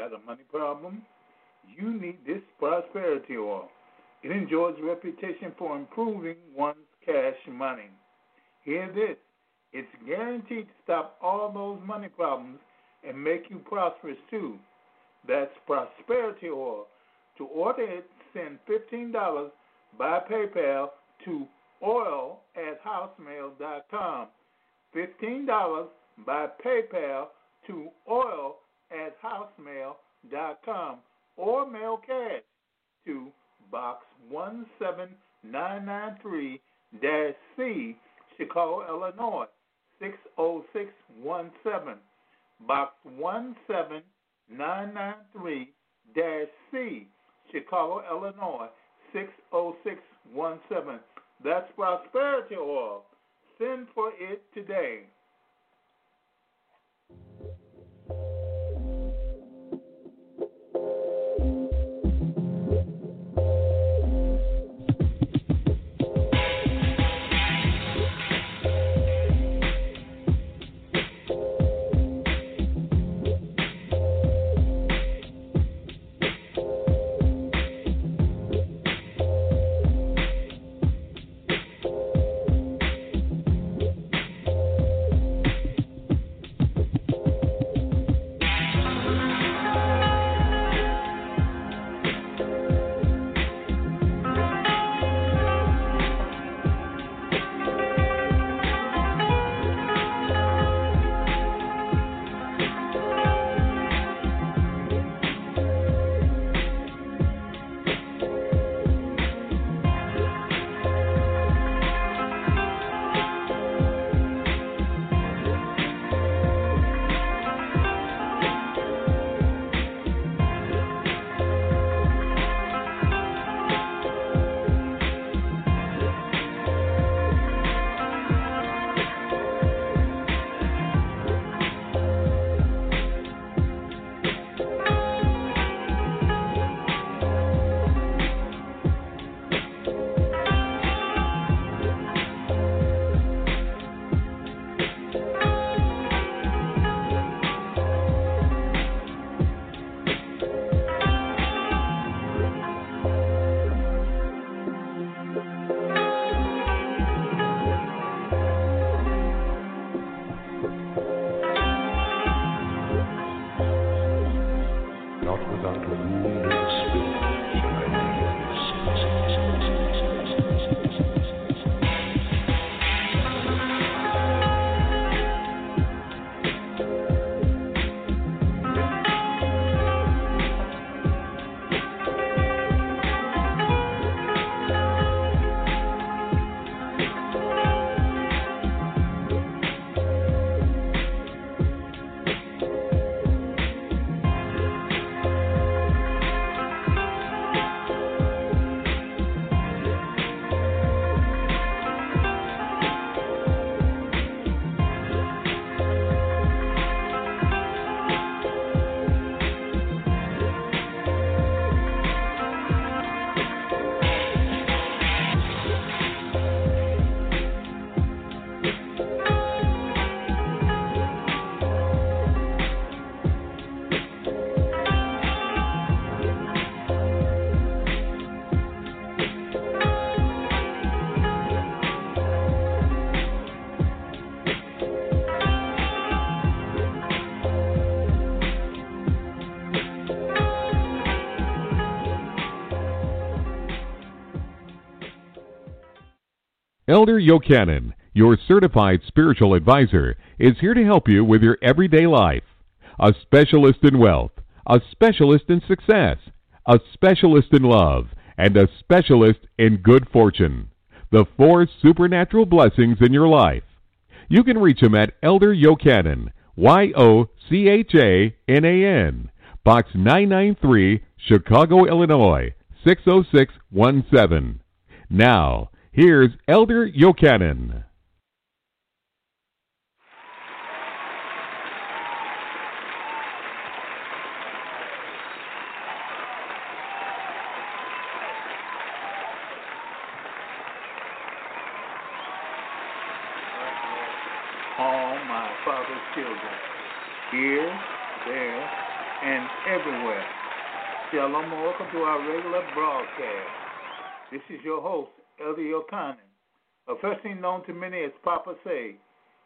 Got a money problem? You need this prosperity oil. It enjoys reputation for improving one's cash money. Hear this it's guaranteed to stop all those money problems and make you prosperous too. That's prosperity oil. To order it, send $15 by PayPal to oil at housemail.com. $15 by PayPal to oil at housemail.com or mail cash to Box 17993 C, Chicago, Illinois 60617. Box 17993 C, Chicago, Illinois 60617. That's prosperity oil. Send for it today. Elder Yochanan, your certified spiritual advisor, is here to help you with your everyday life. A specialist in wealth, a specialist in success, a specialist in love, and a specialist in good fortune. The four supernatural blessings in your life. You can reach him at Elder Yochanan, Y O C H A N A N, Box 993, Chicago, Illinois 60617. Now, Here's Elder Yochanan. all my father's children, here, there, and everywhere. Shalom welcome to our regular broadcast. This is your host, O'Connor, affectionately known to many as Papa Say,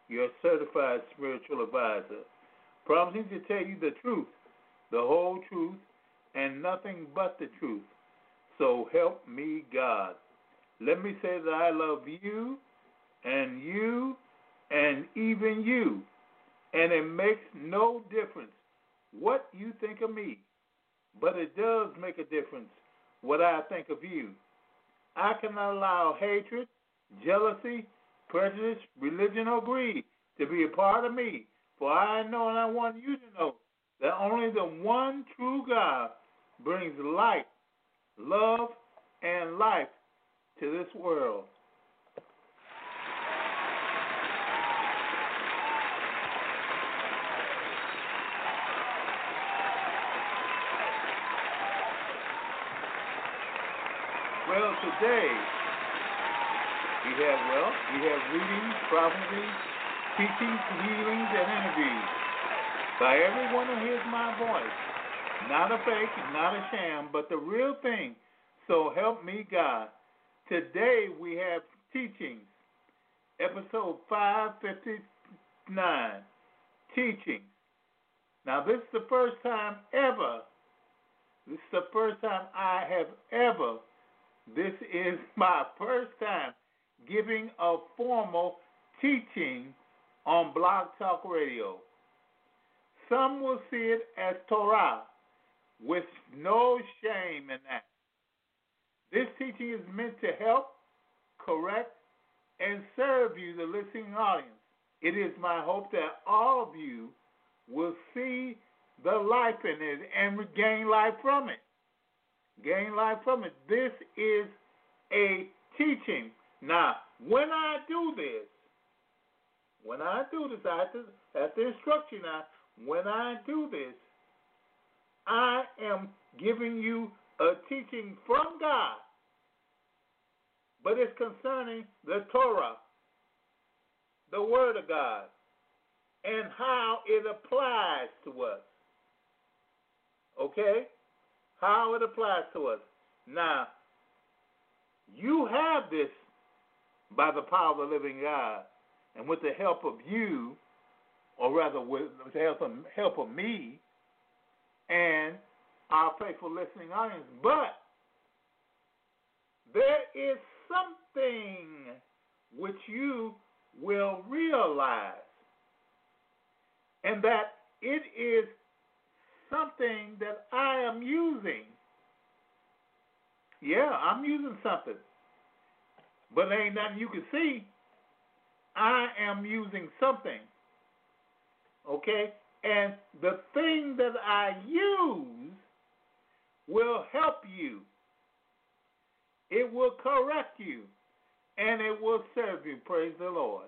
your certified spiritual advisor, promising to tell you the truth, the whole truth, and nothing but the truth. So help me God. Let me say that I love you and you and even you. And it makes no difference what you think of me, but it does make a difference what I think of you. I cannot allow hatred, jealousy, prejudice, religion, or greed to be a part of me. For I know and I want you to know that only the one true God brings light, love, and life to this world. Today we have well, we have readings, prophecies, teachings, healings, and interviews by everyone who hears my voice. Not a fake, not a sham, but the real thing. So help me God. Today we have teachings, episode 559, teachings. Now this is the first time ever, this is the first time I have ever, this is my first time giving a formal teaching on Blog Talk Radio. Some will see it as Torah, with no shame in that. This teaching is meant to help, correct, and serve you, the listening audience. It is my hope that all of you will see the life in it and regain life from it. Gain life from it. This is a teaching. Now, when I do this, when I do this, I have to, have to instruct you now. When I do this, I am giving you a teaching from God, but it's concerning the Torah, the Word of God, and how it applies to us. Okay? How it applies to us. Now, you have this by the power of the living God, and with the help of you, or rather with the help of, help of me, and our faithful listening audience. But there is something which you will realize, and that it is something that I am using. Yeah, I'm using something. But there ain't nothing you can see. I am using something. Okay? And the thing that I use will help you. It will correct you. And it will serve you. Praise the Lord.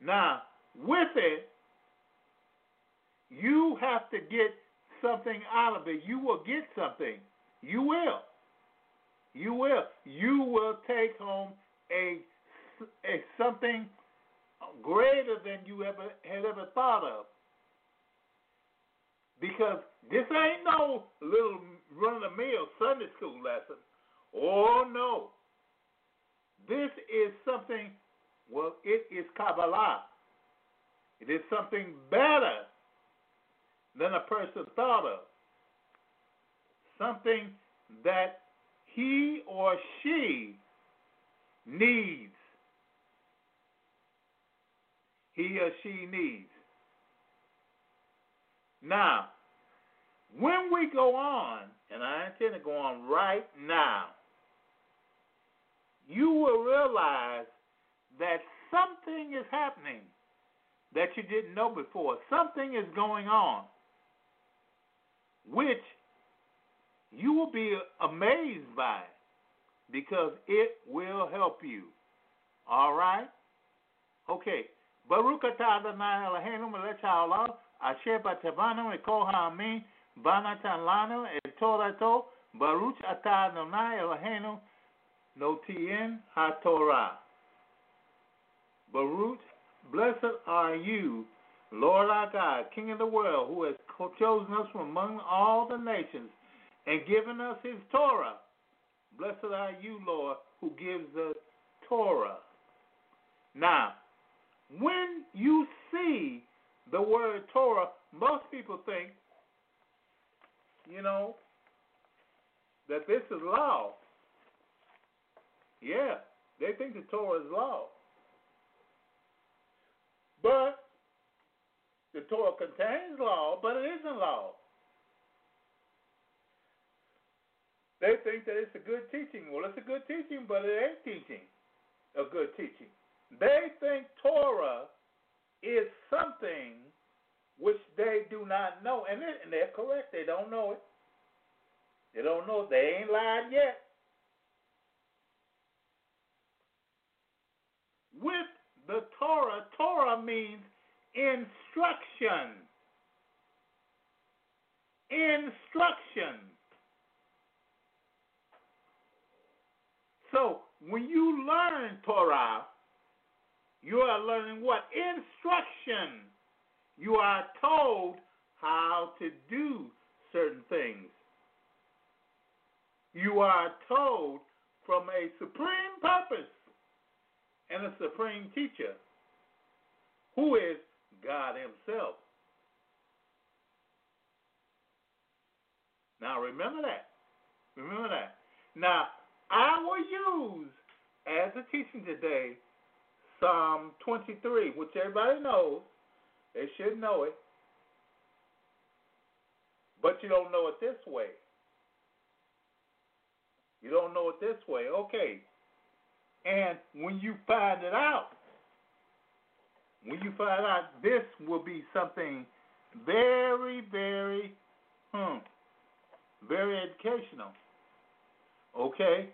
Now, with it, you have to get something out of it. You will get something. You will. You will. You will take home a, a something greater than you ever had ever thought of. Because this ain't no little run of the mill Sunday school lesson. Oh no. This is something, well, it is Kabbalah. It is something better than a person thought of. Something that he or she needs. He or she needs. Now, when we go on, and I intend to go on right now, you will realize that something is happening that you didn't know before. Something is going on which you will be amazed by because it will help you. All right? Okay. Baruch atah Adonai Eloheinu melech haolam asher batavanu ekol ha'amin banatan lanu et torato Baruch atah Adonai Eloheinu notien haTorah. Baruch, blessed are you, Lord our God, King of the world, who has chosen us from among all the nations and given us his Torah. Blessed are you, Lord, who gives the Torah. Now, when you see the word Torah, most people think, you know, that this is law. Yeah, they think the Torah is law. But the Torah contains law, but it isn't law. They think that it's a good teaching. Well, it's a good teaching, but it ain't teaching a good teaching. They think Torah is something which they do not know, and, and they're correct. They don't know it. They don't know. They ain't lied yet. With the Torah, Torah means instruction. Instruction. So when you learn Torah, you are learning what? Instruction. You are told how to do certain things. You are told from a supreme purpose and a supreme teacher who is God Himself. Now remember that. Remember that. Now, I will use as a teaching today Psalm 23, which everybody knows. They should know it. But you don't know it this way. You don't know it this way. Okay. And when you find it out, when you find out, this will be something very, very, hmm, very educational. Okay?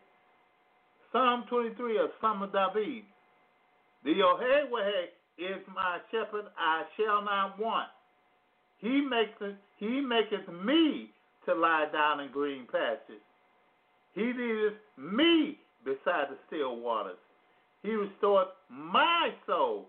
Psalm 23 of Psalm of David. The Yohewah is my shepherd, I shall not want. He makes it, he maketh me to lie down in green pastures. He leadeth me beside the still waters. He restoreth my soul.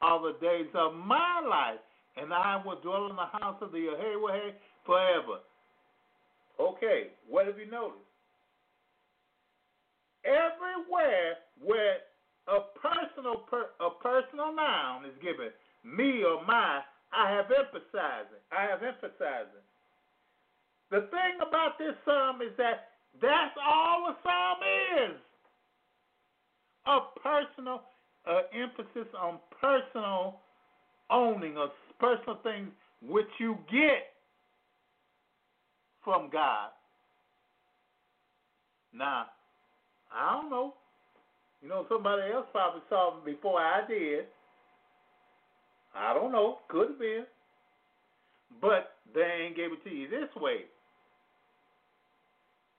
all the days of my life, and I will dwell in the house of the Yahweh forever. Okay, what have you noticed? Everywhere where a personal per, a personal noun is given, me or my, I have emphasized it. I have emphasized it. The thing about this psalm is that that's all the psalm is. A personal uh, emphasis on personal owning of personal things which you get from God. Now, I don't know. You know, somebody else probably saw them before I did. I don't know. Could have been. But they ain't gave it to you this way.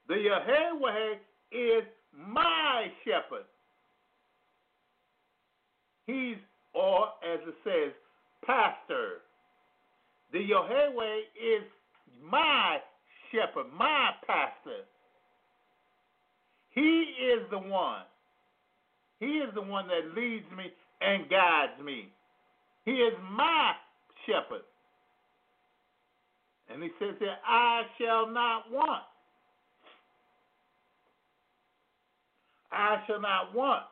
The Yahweh is my shepherd. He's, or as it says, pastor. The Yahweh is my shepherd, my pastor. He is the one. He is the one that leads me and guides me. He is my shepherd. And he says that I shall not want. I shall not want.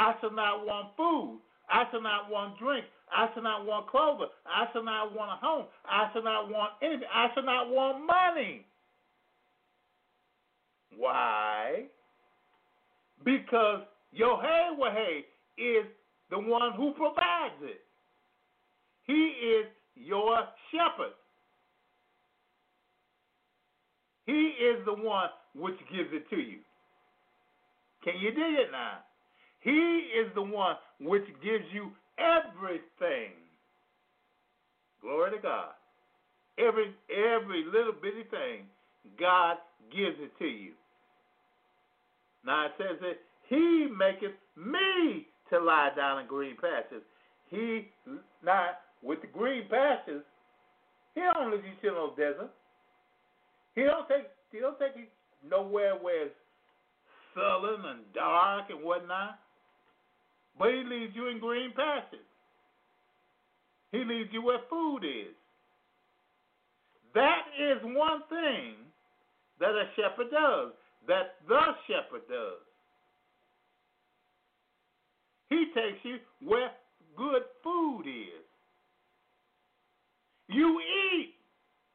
I shall not want food. I shall not want drink. I shall not want clothing. I shall not want a home. I shall not want anything. I shall not want money. Why? Because Yohewah is the one who provides it. He is your shepherd. He is the one which gives it to you. Can you dig it now? He is the one which gives you everything. Glory to God. Every every little bitty thing, God gives it to you. Now it says that He maketh me to lie down in green pastures. He not with the green pastures. He don't leave you to no desert. He don't take he don't take you nowhere where it's sullen and dark and whatnot. But he leads you in green pastures. He leads you where food is. That is one thing that a shepherd does, that the shepherd does. He takes you where good food is. You eat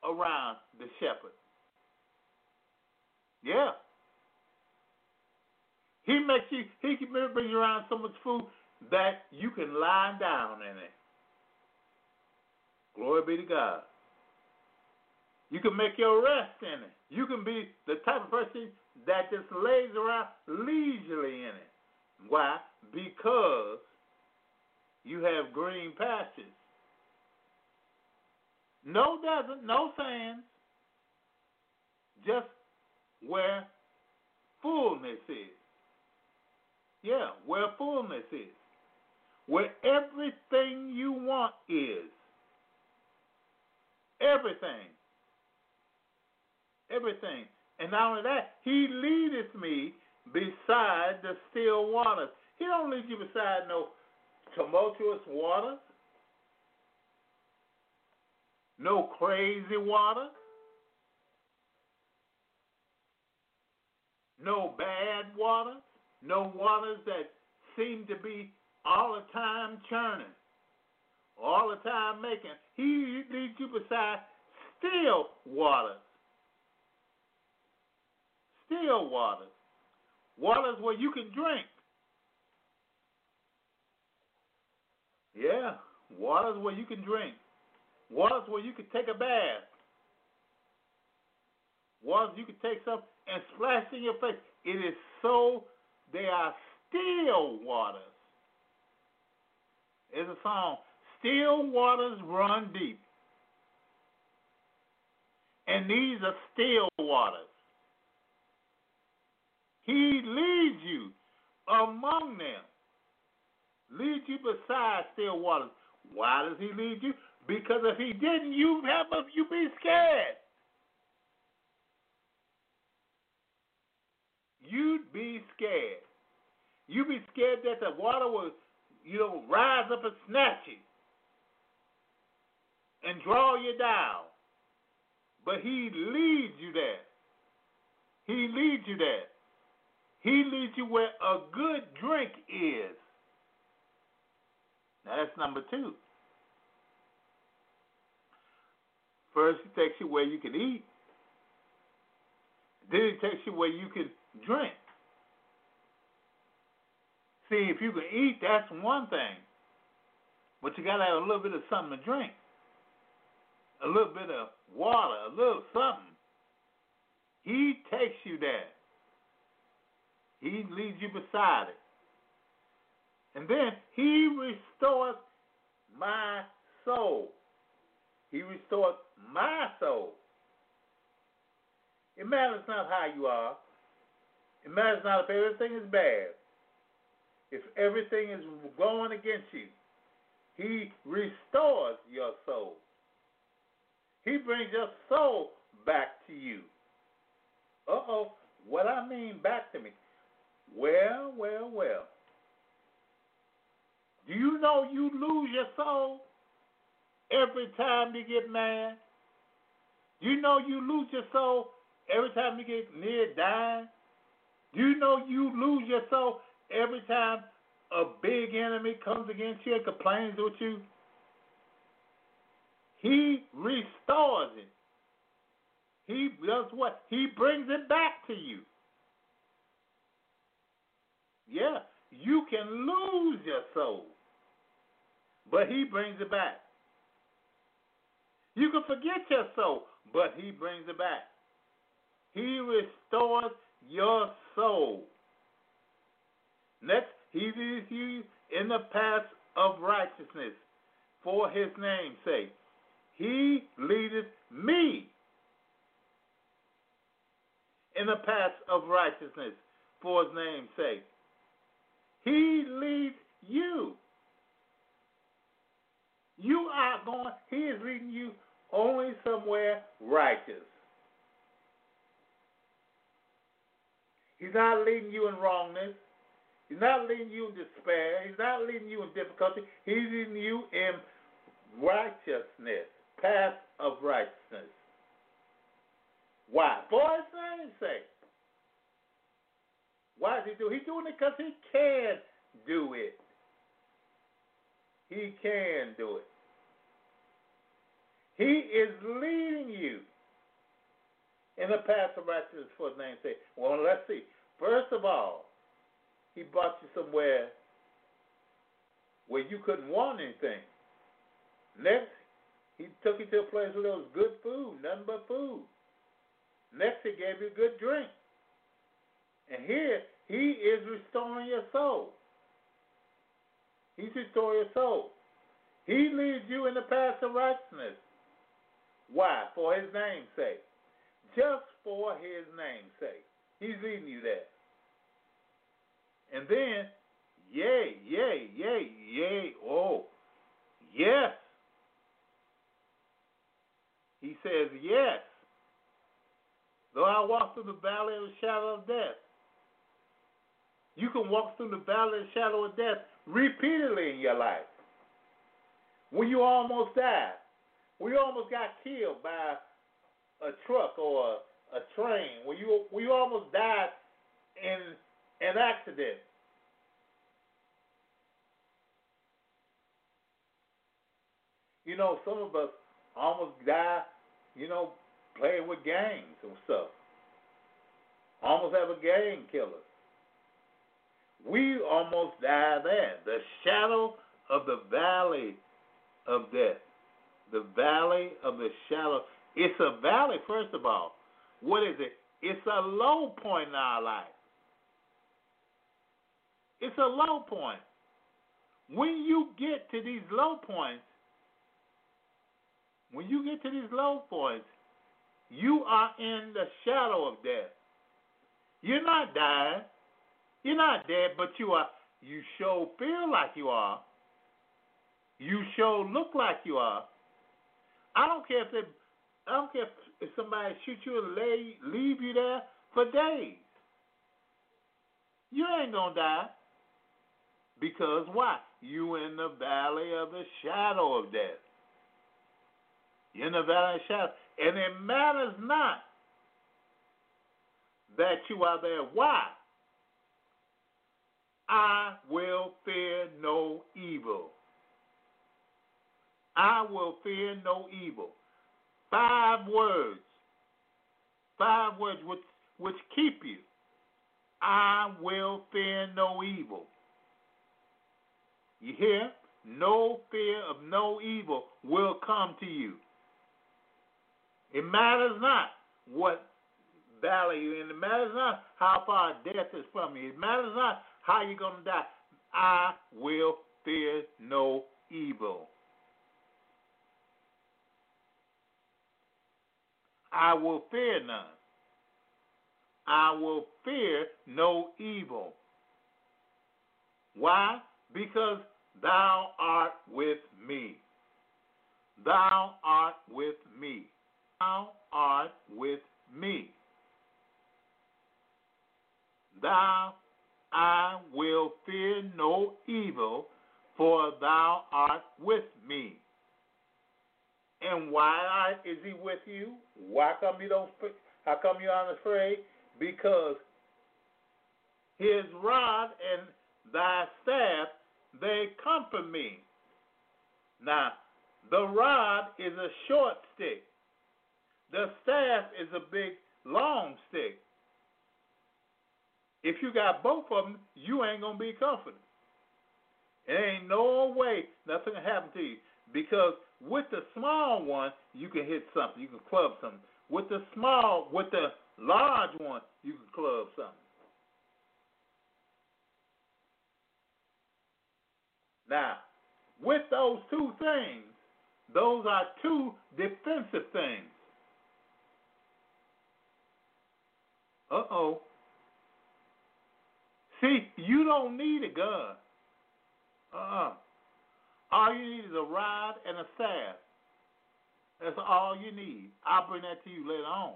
around the shepherd. Yeah. He makes you, he can bring you around so much food that you can lie down in it. Glory be to God. You can make your rest in it. You can be the type of person that just lays around leisurely in it. Why? Because you have green pastures. No desert, no sands, just where fullness is. Yeah, where fullness is. Where everything you want is. Everything. Everything. And not only that, he leadeth me beside the still waters. He don't lead you beside no tumultuous waters, no crazy water, no bad water, no waters that seem to be all the time churning, all the time making. He leads you beside still waters. Still waters. Waters where you can drink. Yeah, waters where you can drink. Waters where you can take a bath. Waters you can take some and splash in your face. It is so, they are still waters. There's a song, Still Waters Run Deep. And these are still waters. He leads you among them. Leads you beside still waters. Why does he lead you? Because if he didn't, you have you be scared. You'd be scared. You'd be scared that the water will, you know, rise up and snatch you and draw you down. But he leads you there. He leads you there. He leads you where a good drink is. Now that's number two. First, he takes you where you can eat. Then he takes you where you can drink. See, if you can eat, that's one thing. But you got to have a little bit of something to drink. A little bit of water, a little something. He takes you there. He leads you beside it. And then he restores my soul. He restores my soul. It matters not how you are. It matters not if everything is bad. If everything is going against you, He restores your soul. He brings your soul back to you. Uh oh, what I mean back to me? Well, well, well. Do you know you lose your soul every time you get mad? Do you know you lose your soul every time you get near dying? Do you know you lose your soul every time a big enemy comes against you and complains with you? He restores it. He does what? He brings it back to you. Yeah, you can lose your soul, but he brings it back. You can forget your soul, but he brings it back. He restores your soul. Next, he leads you in the path of righteousness for his name's sake. He leadeth me in the path of righteousness for his name's sake. He leads you. You are going, he is leading you only somewhere righteous. He's not leading you in wrongness. He's not leading you in despair. He's not leading you in difficulty. He's leading you in righteousness, path of righteousness. Why? For his name's sake. Why is he doing? He's doing it because he can do it. He can do it. He is leading you in the path of righteousness for his name's sake. Well, let's see. First of all, he brought you somewhere where you couldn't want anything. Next, he took you to a place where there was good food, nothing but food. Next, he gave you good drink. And here, he is restoring your soul. He's restoring your soul. He leads you in the path of righteousness. Why? For his name's sake. Just for his name's sake. He's leading you there. And then, yay, yay, yay, yay, oh, yes. He says, yes. Though I walk through the valley of the shadow of death, you can walk through the valley of the shadow of death repeatedly in your life. When you almost died, when you almost got killed by a truck or a, a train, when you when you almost died in an accident. You know, some of us almost die, you know, playing with gangs and stuff. Almost have a gang killer. We almost die there. The shadow of the valley of death. The valley of the shadow. It's a valley, first of all. What is it? It's a low point in our life. It's a low point. When you get to these low points, when you get to these low points, you are in the shadow of death. You're not dying. You're not dead, but you are. You sure feel like you are. You sure look like you are. I don't care if they. I don't care if somebody shoot you and lay, leave you there for days. You ain't gonna die. Because why? You in the valley of the shadow of death. You're in the valley of shadow. And it matters not that you are there. Why? I will fear no evil. I will fear no evil. Five words. Five words which, which keep you. I will fear no evil. You hear? No fear of no evil will come to you. It matters not what valley you're in. It matters not how far death is from you. It matters not how you're going to die. I will fear no evil. I will fear none. I will fear no evil. Why? Because thou art with me. Thou art with me. Thou art with me. Thou, I will fear no evil, for thou art with me. And why is he with you? Why come you don't? How come you aren't afraid? Because his rod and thy staff they comfort me. Now, the rod is a short stick. The staff is a big, long stick. If you got both of them, you ain't to be comforted. There ain't no way nothing can happen to you. Because with the small one, you can hit something. You can club something. With the small, with the large one, you can club something. Now, with those two things, Those are two defensive things. Uh oh. See, you don't need a gun. Uh uh-uh. uh All you need is a rod and a staff. That's all you need. I'll bring that to you later on.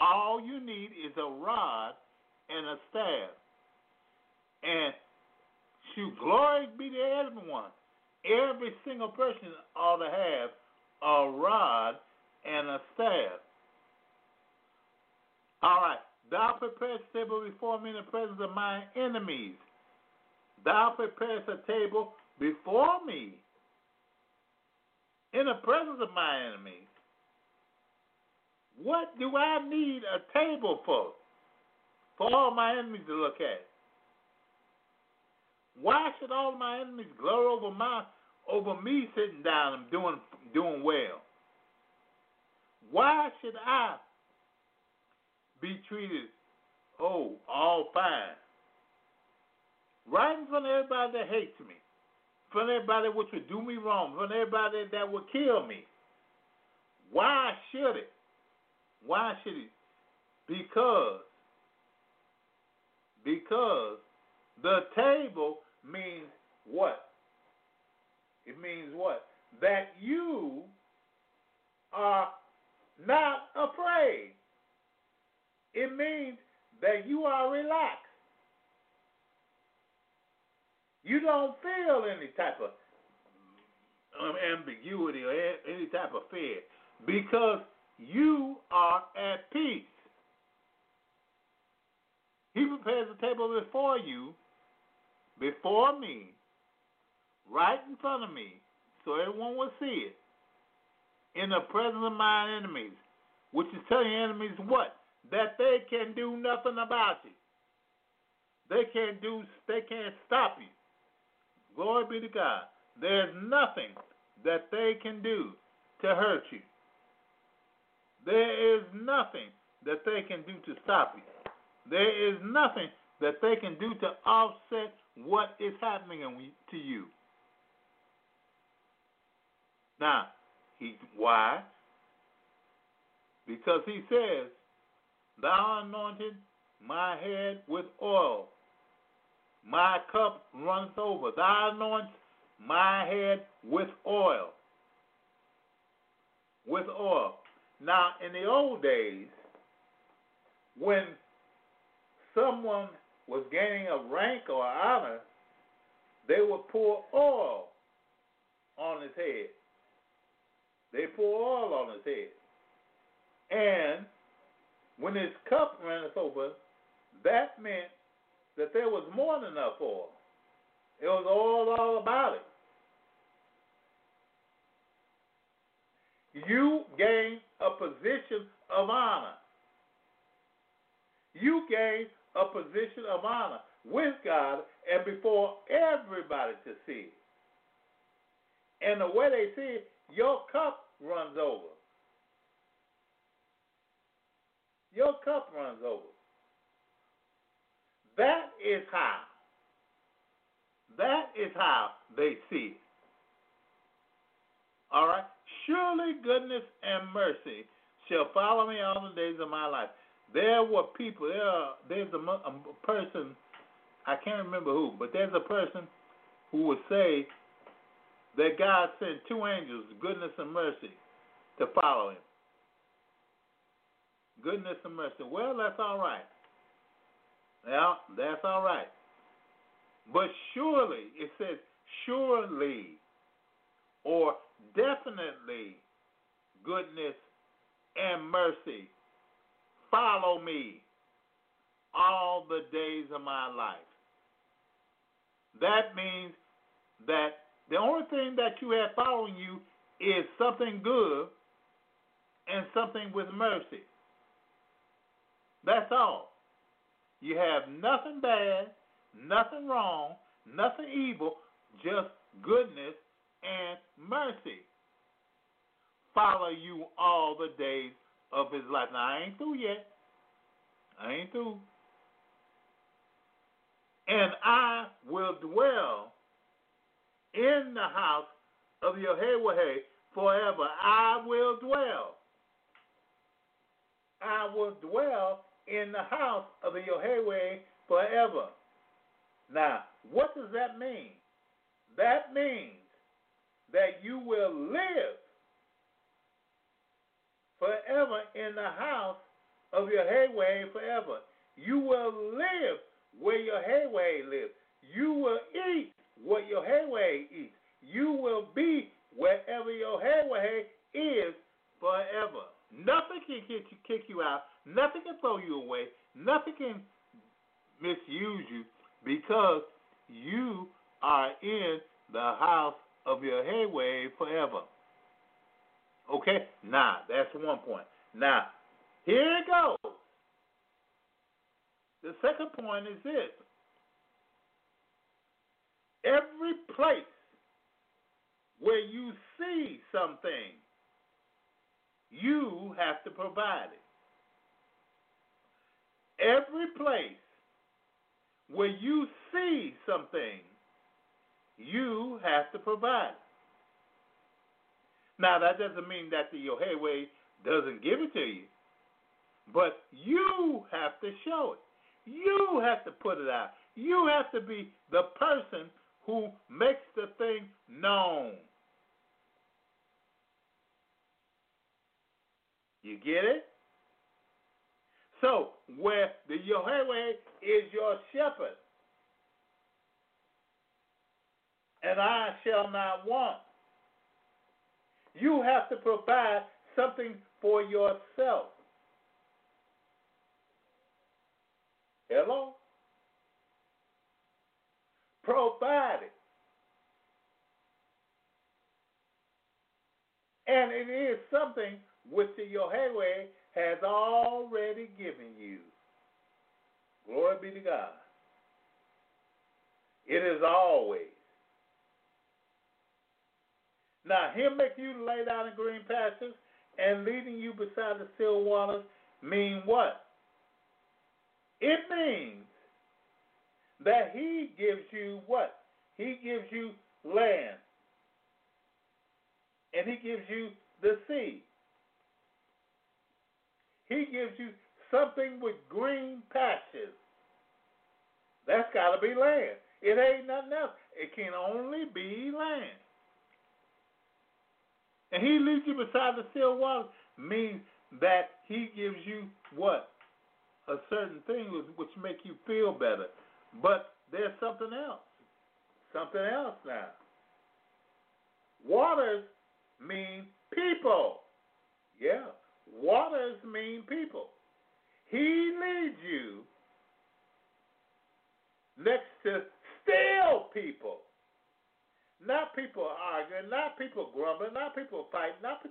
All you need is a rod and a staff. And shoot, glory be to everyone. Every single person ought to have a rod and a staff. All right. Thou preparest a table before me in the presence of my enemies. Thou preparest a table before me in the presence of my enemies. What do I need a table for? For all my enemies to look at. Why should all my enemies glory over my over me sitting down and doing doing well? Why should I be treated oh all fine? Right in front of everybody that hates me, in front of everybody which would do me wrong, in front of everybody that would kill me. Why should it? Why should it? Because because the table means what? It means what? That you are not afraid. It means that you are relaxed. You don't feel any type of um, ambiguity or any type of fear because you are at peace. He prepares a table before you, before me, right in front of me, so everyone will see it, in the presence of my enemies, which is telling enemies what? That they can do nothing about you. They can't do they can't stop you. Glory be to God. There's nothing that they can do to hurt you. There is nothing that they can do to stop you. There is nothing that they can do to offset what is happening to you. Now, he why? Because he says, Thou anointed my head with oil. My cup runs over. Thou anoints my head with oil. With oil. Now, in the old days, when someone was gaining a rank or honor, they would pour oil on his head. They pour oil on his head. And when his cup ran over, that meant that there was more than enough oil. It was all all about it. You gain a position of honor. You gain a position of honor with God and before everybody to see. And the way they see it, your cup runs over. Your cup runs over. That is how. That is how they see it. All right? Surely goodness and mercy shall follow me all the days of my life. There were people. There, are, there's a, a person. I can't remember who, but there's a person who would say that God sent two angels, goodness and mercy, to follow him. Goodness and mercy. Well, that's all right. Yeah, that's all right. But surely, it says surely or definitely goodness and mercy follow me all the days of my life. That means that the only thing that you have following you is something good and something with mercy. That's all. You have nothing bad, nothing wrong, nothing evil, just goodness and mercy. Follow you all the days of his life. Now, I ain't through yet. I ain't through. And I will dwell in the house of Yahweh forever. I will dwell. I will dwell in the house of the Yahweh forever. Now, what does that mean? That means that you will live forever in the house of your Yahweh forever. You will live where your Yahweh lives. You will eat what your Yahweh eats. You will be wherever your Yahweh is forever. Nothing can get you, kick you out. Nothing can throw you away. Nothing can misuse you because you are in the house of Yahweh forever. Okay? Now, that's one point. Now, here it goes. The second point is this every place where you see something, you have to provide it. Every place where you see something, you have to provide it. Now, that doesn't mean that the Yahweh doesn't give it to you, but you have to show it. You have to put it out. You have to be the person who makes the thing known. You get it? So, where the Yahweh is your shepherd, and I shall not want, you have to provide something for yourself. Hello? Provide it. And it is something which the Yahweh has already given you. Glory be to God. It is always. Now, him making you lay down in green pastures and leading you beside the still waters mean what? It means that he gives you what? He gives you land. And he gives you the sea. He gives you something with green pastures. That's got to be land. It ain't nothing else. It can only be land. And he leads you beside the still waters means that he gives you what? A certain thing which make you feel better. But there's something else. Something else now. Waters mean people. Yeah. Waters mean people. He leads you next to still people. Not people arguing, not people grumbling, not people fighting, not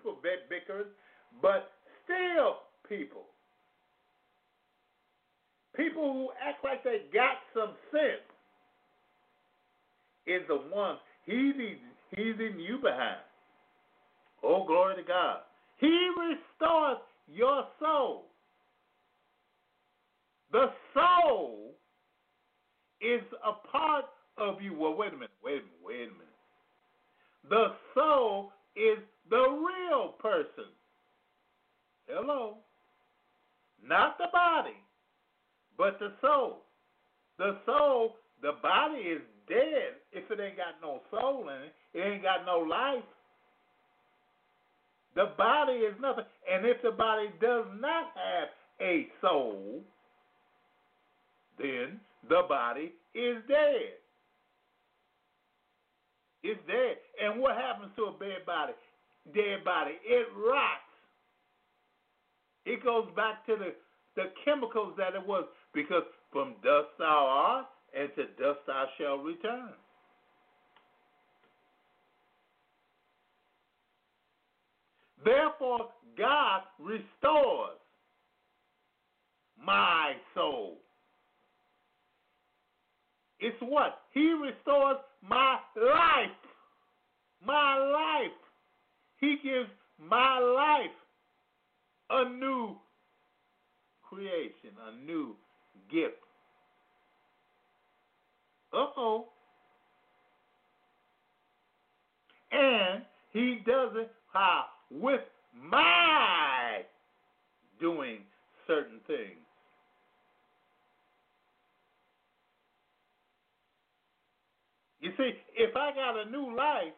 You see, if I got a new life,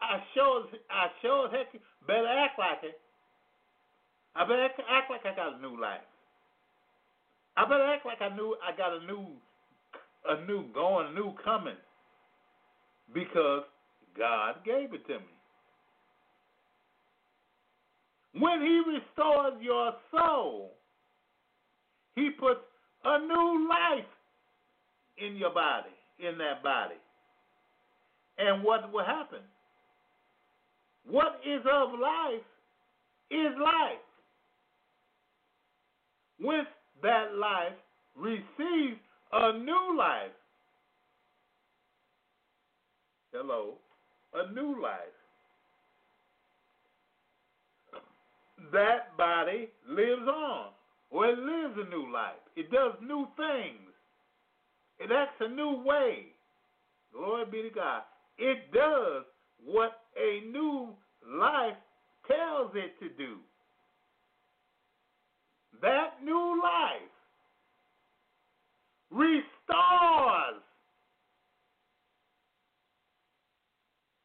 I sure I sure heck better act like it. I better act, act like I got a new life. I better act like I knew I got a new a new going, a new coming. Because God gave it to me. When he restores your soul, he puts a new life in your body, in that body. And what will happen? What is of life is life. When that life receives a new life, hello, a new life, that body lives on, or it lives a new life. It does new things. It acts a new way. Glory be to God. It does what a new life tells it to do. That new life restores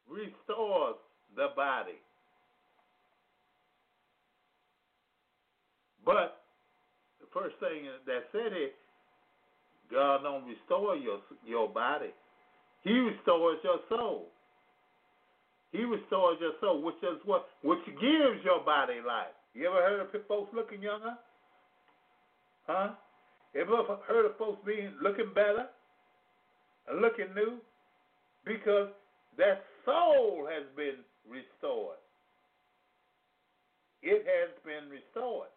restores the body. But the first thing that said it, God don't restore your your body. He restores your soul. He restores your soul, which is what which gives your body life. You ever heard of folks looking younger? Huh? Ever heard of folks being looking better and looking new? Because that soul has been restored. It has been restored.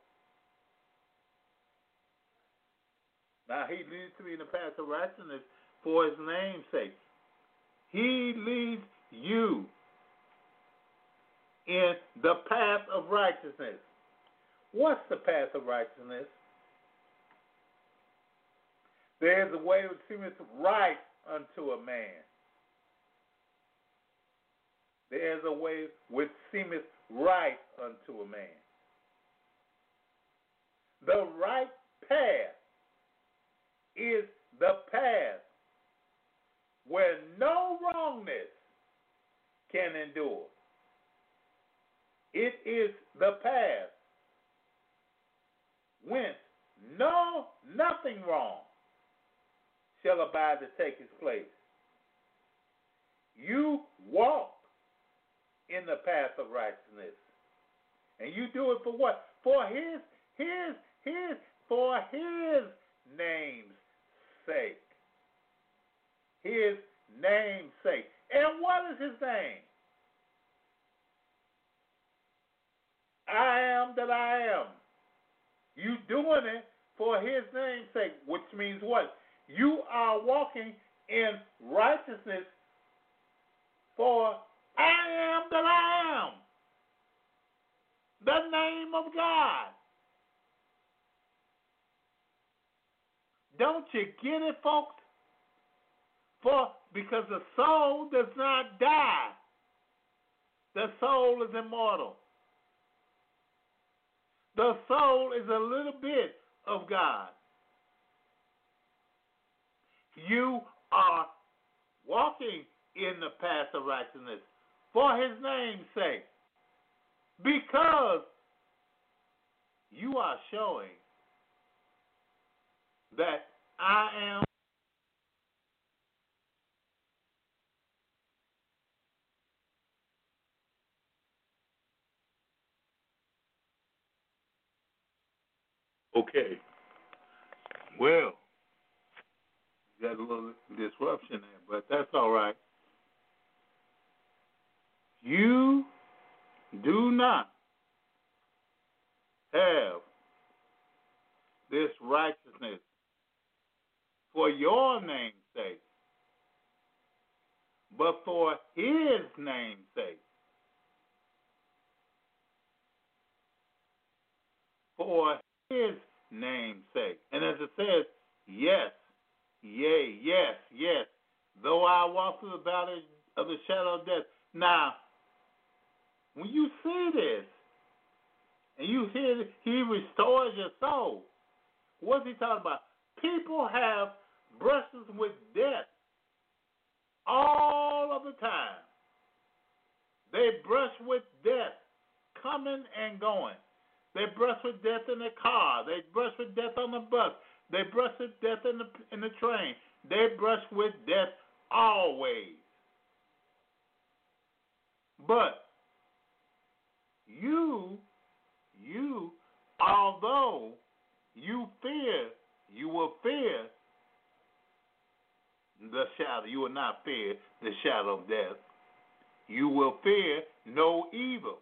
Now he leads me in the path of righteousness for his name's sake. He leads you in the path of righteousness. What's the path of righteousness? There is a way which seemeth right unto a man. There is a way which seemeth right unto a man. The right path is the path where no wrongness can endure. It is the path whence no nothing wrong shall abide to take his place. You walk in the path of righteousness. And you do it for what? For his his his for his name's sake. His name's sake. And what is his name? I am that I am. You doing it for his name's sake, which means what? You are walking in righteousness for I am that I am. The name of God. Don't you get it, folks? For because the soul does not die. The soul is immortal. The soul is a little bit of God. You are walking in the path of righteousness for his name's sake. Because you are showing that I am Okay. Well, got a little disruption there, but that's all right. You do not have this righteousness for your name's sake, but for his name's sake. For his name's sake. And as it says, yes, yea, yes, yes. Though I walk through the valley of the shadow of death. Now, when you see this, and you hear he restores your soul, what's he talking about? People have brushes with death all of the time. They brush with death coming and going. They brush with death in the car. They brush with death on the bus. They brush with death in the in the train. They brush with death always. But you, you, although you fear, you will fear the shadow. You will not fear the shadow of death. You will fear no evil.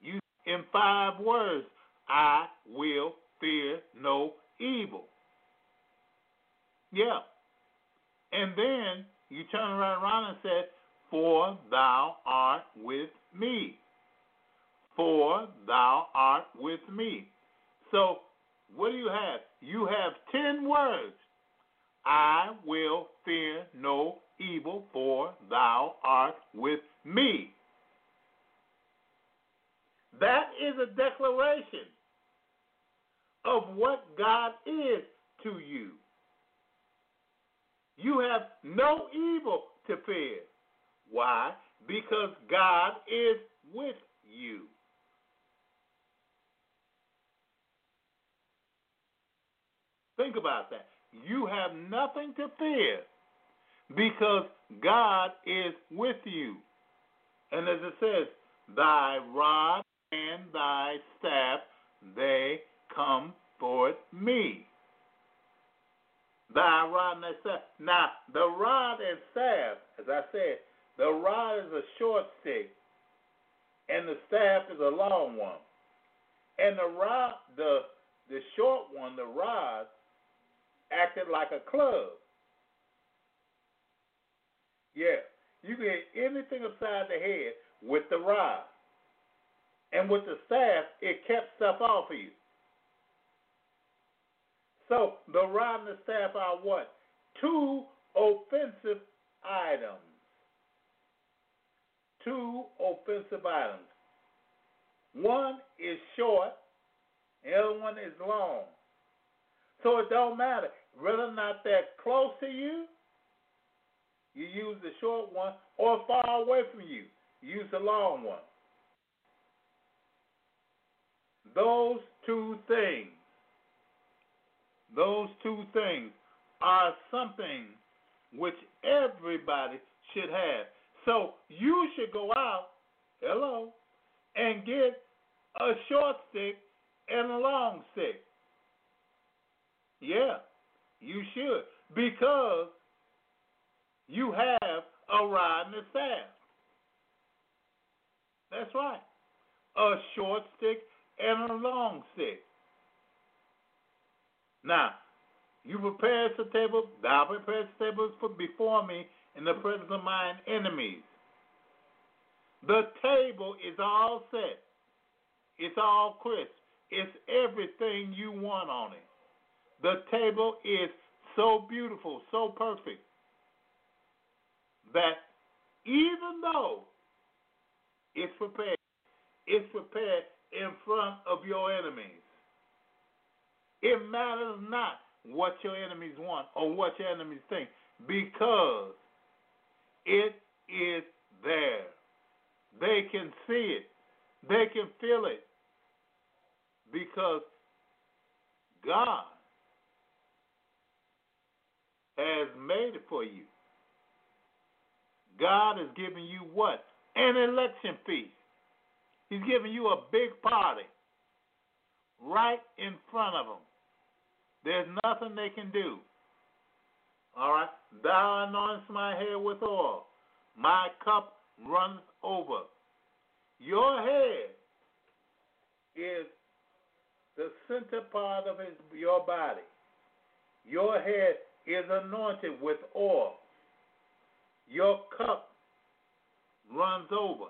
You in five words, I will fear no evil. Yeah. And then you turn right around and say, For thou art with me. For thou art with me. So, what do you have? You have ten words. I will fear no evil, for thou art with me. That is a declaration of what God is to you. You have no evil to fear. Why? Because God is with you. Think about that. You have nothing to fear because God is with you. And as it says, thy rod and thy staff, they comfort me. Thy rod and thy staff. Now, the rod and staff, as I said, the rod is a short stick, and the staff is a long one. And the rod, the the short one, the rod, acted like a club. Yeah, you can hit anything upside the head with the rod. And with the staff, it kept stuff off of you. So the rod and the staff are what? Two offensive items. Two offensive items. One is short, the other one is long. So it don't matter. Whether or not they're close to you, you use the short one, or far away from you, use the long one. Those two things, those two things are something which everybody should have. So you should go out, hello, and get a short stick and a long stick. Yeah, you should. Because you have a rod and a staff. That's right. A short stick and a long stick. Now, you prepare the table, thou prepares the for before me in the presence of mine enemies. The table is all set. It's all crisp. It's everything you want on it. The table is so beautiful, so perfect, that even though it's prepared, it's prepared in front of your enemies. It matters not what your enemies want or what your enemies think because it is there. They can see it, they can feel it because God has made it for you. God is giving you what? An election feast. He's giving you a big party right in front of them. There's nothing they can do. All right? Thou anointest my head with oil. My cup runs over. Your head is the center part of his, your body. Your head is anointed with oil. Your cup runs over.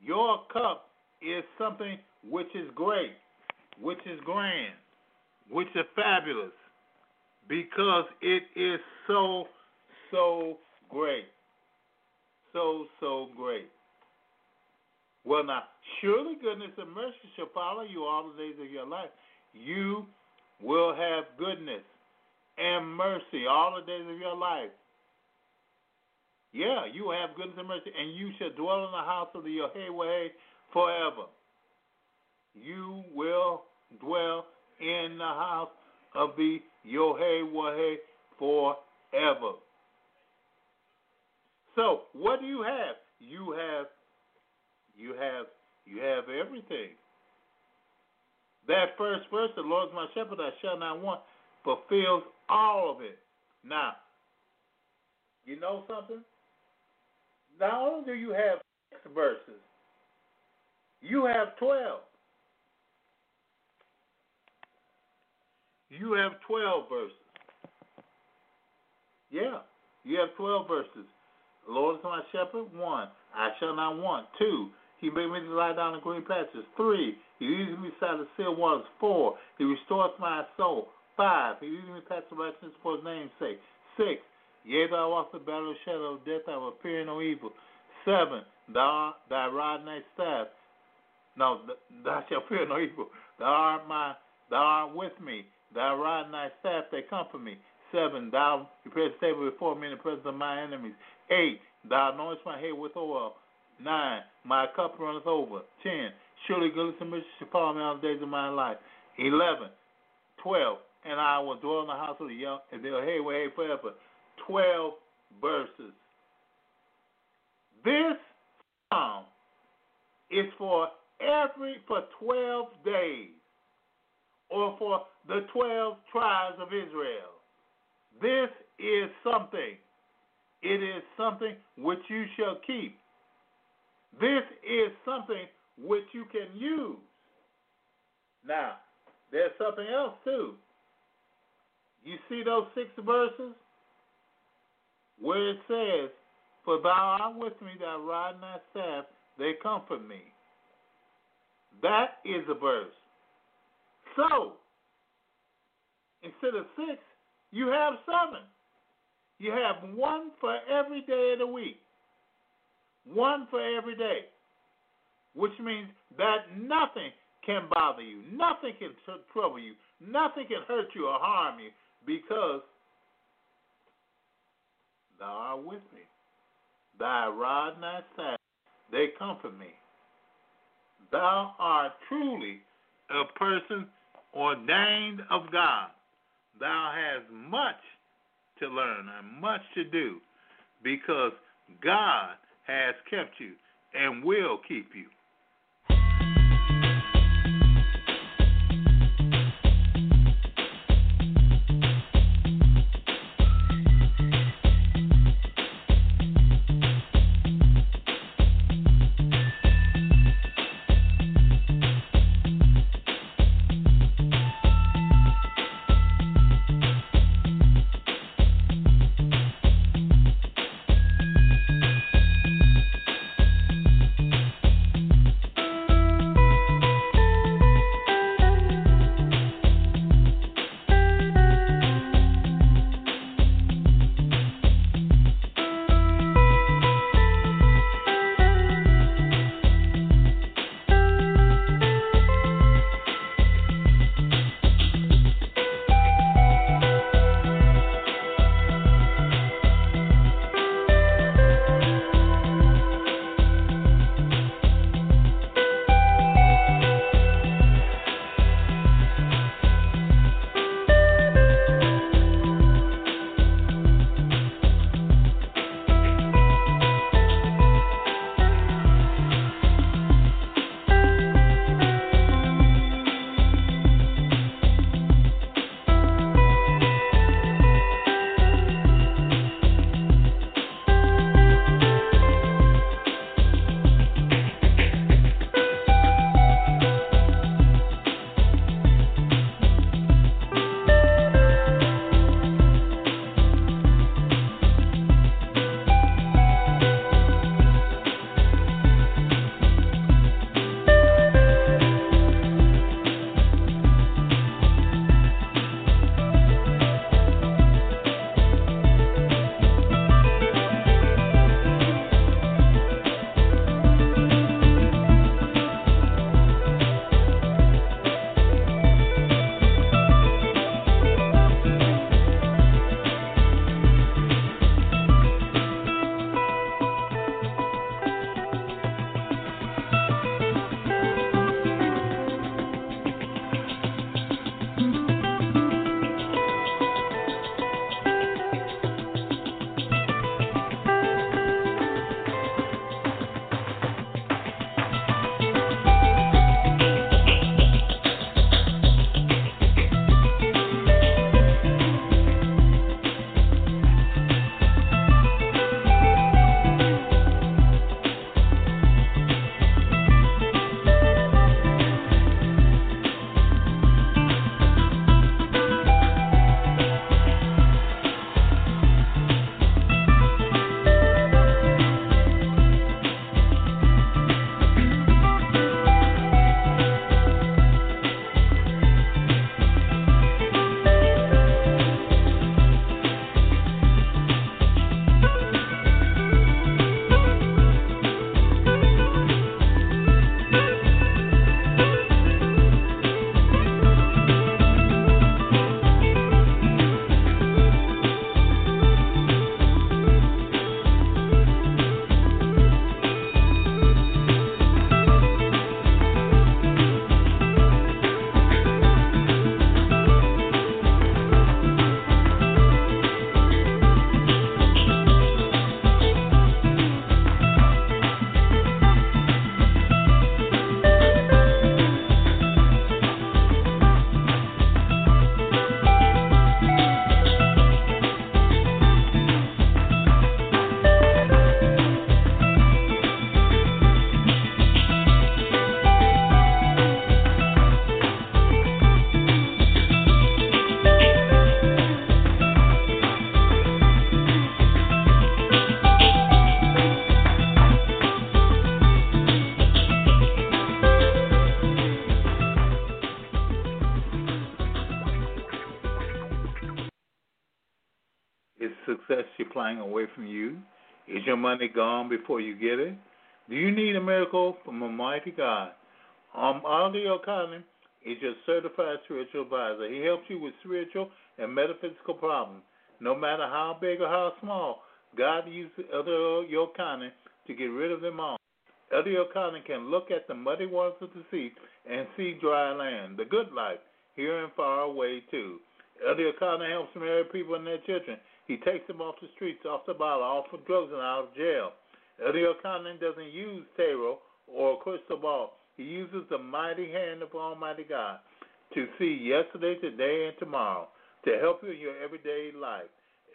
Your cup is something which is great, which is grand, which is fabulous, because it is so so great. So, so great. Well, now, surely goodness and mercy shall follow you all the days of your life. You will have goodness and mercy all the days of your life. Yeah, you have goodness and mercy, and you shall dwell in the house of the Yahweh forever. You will dwell in the house of the Yahweh forever. So, what do you have? You have you have you have everything. That first verse, the Lord is my shepherd, I shall not want, fulfills all of it. Now, you know something? Not only do you have six verses, you have twelve. You have twelve verses. Yeah, you have twelve verses. The Lord is my shepherd. One, I shall not want. Two, he made me to lie down in green pastures. Three, he leads me beside the still waters. Four, he restores my soul. Five, he me past the righteousness for his name's sake. Six, yea, I walk the battle of shadow of death, I will fear no evil. Seven, thou, thy rod and thy staff. No, thou shalt fear no evil. Thou art my, thou art with me. Thy rod and thy staff, they comfort me. Seven, thou prepare the table before me in the presence of my enemies. Eight, thou anointest my head with oil. Nine, my cup runneth over. Ten, surely goodness and mercy shall follow me all the days of my life. Eleven, twelve, and I will dwell in the house of the young and they'll hey hey, forever. Twelve verses. This psalm is for every for twelve days or for the twelve tribes of Israel. This is something. It is something which you shall keep. This is something which you can use. Now, there's something else too. You see those six verses where it says, For thou art with me, thy rod and thy staff, they comfort me. That is a verse. So, instead of six, you have seven. You have one for every day of the week. One for every day. Which means that nothing can bother you, nothing can trouble you, nothing can hurt you or harm you because thou art with me. Thy rod and thy staff, they comfort me. Thou art truly a person ordained of God. Thou hast much to learn and much to do because God has kept you and will keep you. Your money gone before you get it? Do you need a miracle from a mighty God? Um, Elder Yochanan is your certified spiritual advisor. He helps you with spiritual and metaphysical problems, no matter how big or how small. God uses Elder Yochanan to get rid of them all. Elder Yochanan can look at the muddy waters of the sea and see dry land, the good life, here and far away too. Elder Yochanan helps married people and their children. He takes them off the streets, off the bottle, off of drugs, and out of jail. Elder Yochanan doesn't use tarot or crystal ball. He uses the mighty hand of Almighty God to see yesterday, today, and tomorrow to help you in your everyday life.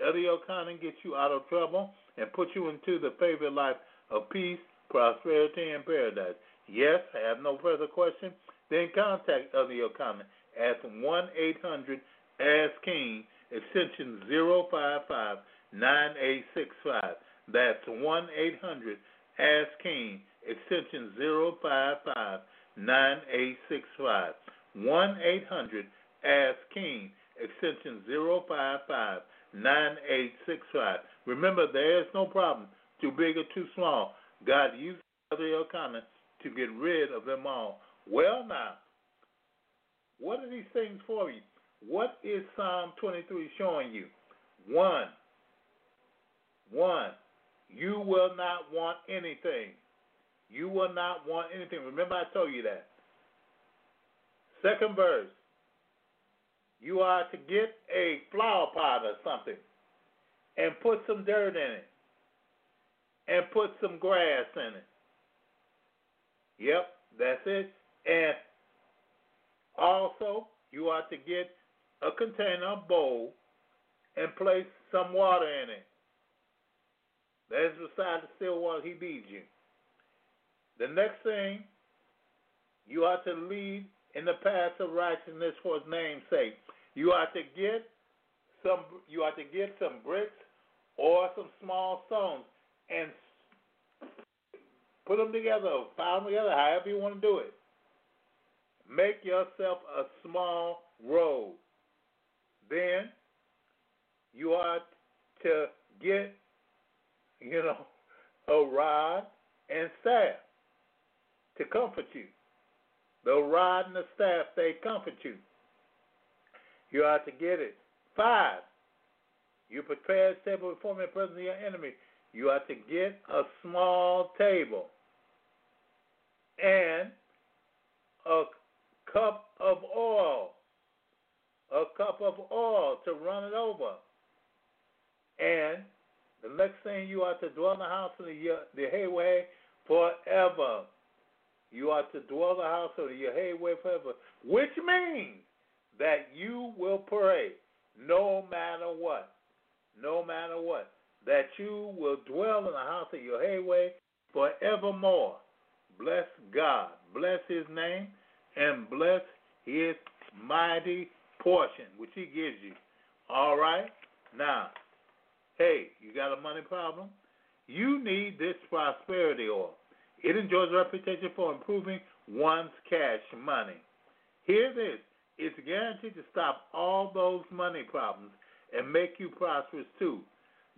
Elder Yochanan gets you out of trouble and puts you into the favorite life of peace, prosperity, and paradise. Yes, I have no further question. Then contact Elder Yochanan at 1 800 Ask King, extension 055 9865. That's 1 800 Ask King, extension 055 9865. 1 800 Ask King, extension 055 9865. Remember, there is no problem, too big or too small. God used Elder Yochanan to get rid of them all. Well, now, what are these things for you? What is Psalm 23 showing you? One, one, you will not want anything. You will not want anything. Remember, I told you that. Second verse, you are to get a flower pot or something and put some dirt in it and put some grass in it. Yep, that's it. And also, you are to get a container, a bowl, and place some water in it. That is beside the still water he leads you. The next thing, you are to lead in the path of righteousness for his name's sake. You are to get some you are to get some bricks or some small stones and put them together, file them together, however you want to do it. Make yourself a small road. Then you are to get, you know, a rod and staff to comfort you. The rod and the staff, they comfort you. You are to get it. Five, you prepare a table before me in presence of your enemy. You are to get a small table and a cup of oil. A cup of oil to run it over. And the next thing you are to dwell in the house of the, the Yahweh forever. You are to dwell in the house of the Yahweh forever, which means that you will pray no matter what. No matter what. That you will dwell in the house of Yahweh forevermore. Bless God. Bless his name and bless his mighty portion, which he gives you. All right? Now, hey, you got a money problem? You need this prosperity oil. It enjoys a reputation for improving one's cash money. Here it is. It's guaranteed to stop all those money problems and make you prosperous too.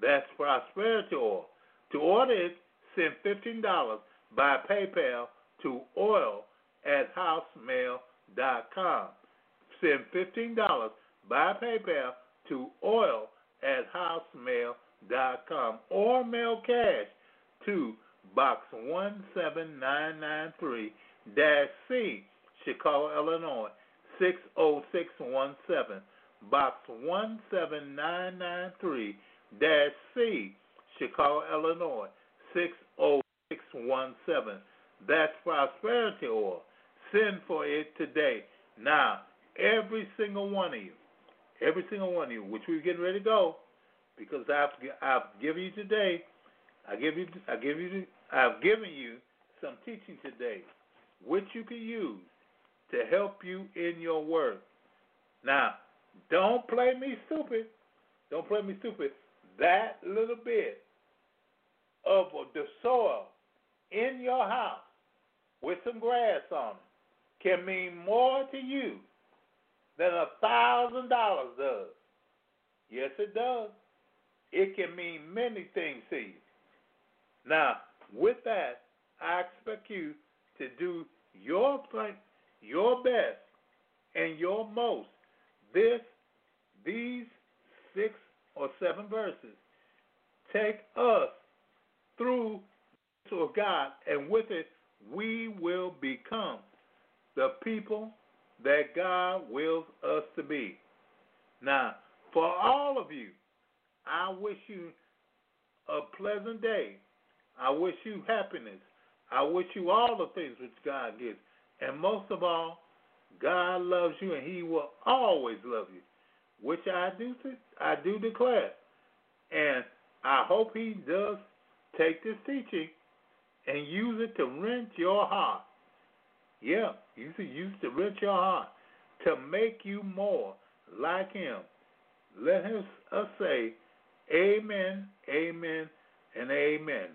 That's prosperity oil. To order it, send fifteen dollars by PayPal to oil at housemail.com. Send fifteen dollars by PayPal to oil at housemail.com or mail cash to Box 17993 C, Chicago, Illinois 60617. Box 17993 C, Chicago, Illinois 60617. That's prosperity oil. Send for it today. Now, every single one of you, every single one of you, which we're getting ready to go, because I've I've given you today, I give you I give you I've given you some teaching today, which you can use to help you in your work. Now, don't play me stupid. Don't play me stupid. That little bit of the soil in your house with some grass on it can mean more to you than a thousand dollars does. Yes, it does. it can mean many things to you. Now, with that, I expect you to do your your best and your most. This, these six or seven verses take us through to God, and with it, we will become the people that God wills us to be. Now, for all of you, I wish you a pleasant day. I wish you happiness. I wish you all the things which God gives. And most of all, God loves you and He will always love you, which I do I do declare. And I hope He does take this teaching and use it to rent your heart. Yeah, use it use to rent your heart to make you more like Him. Let us say, Amen, Amen, and Amen.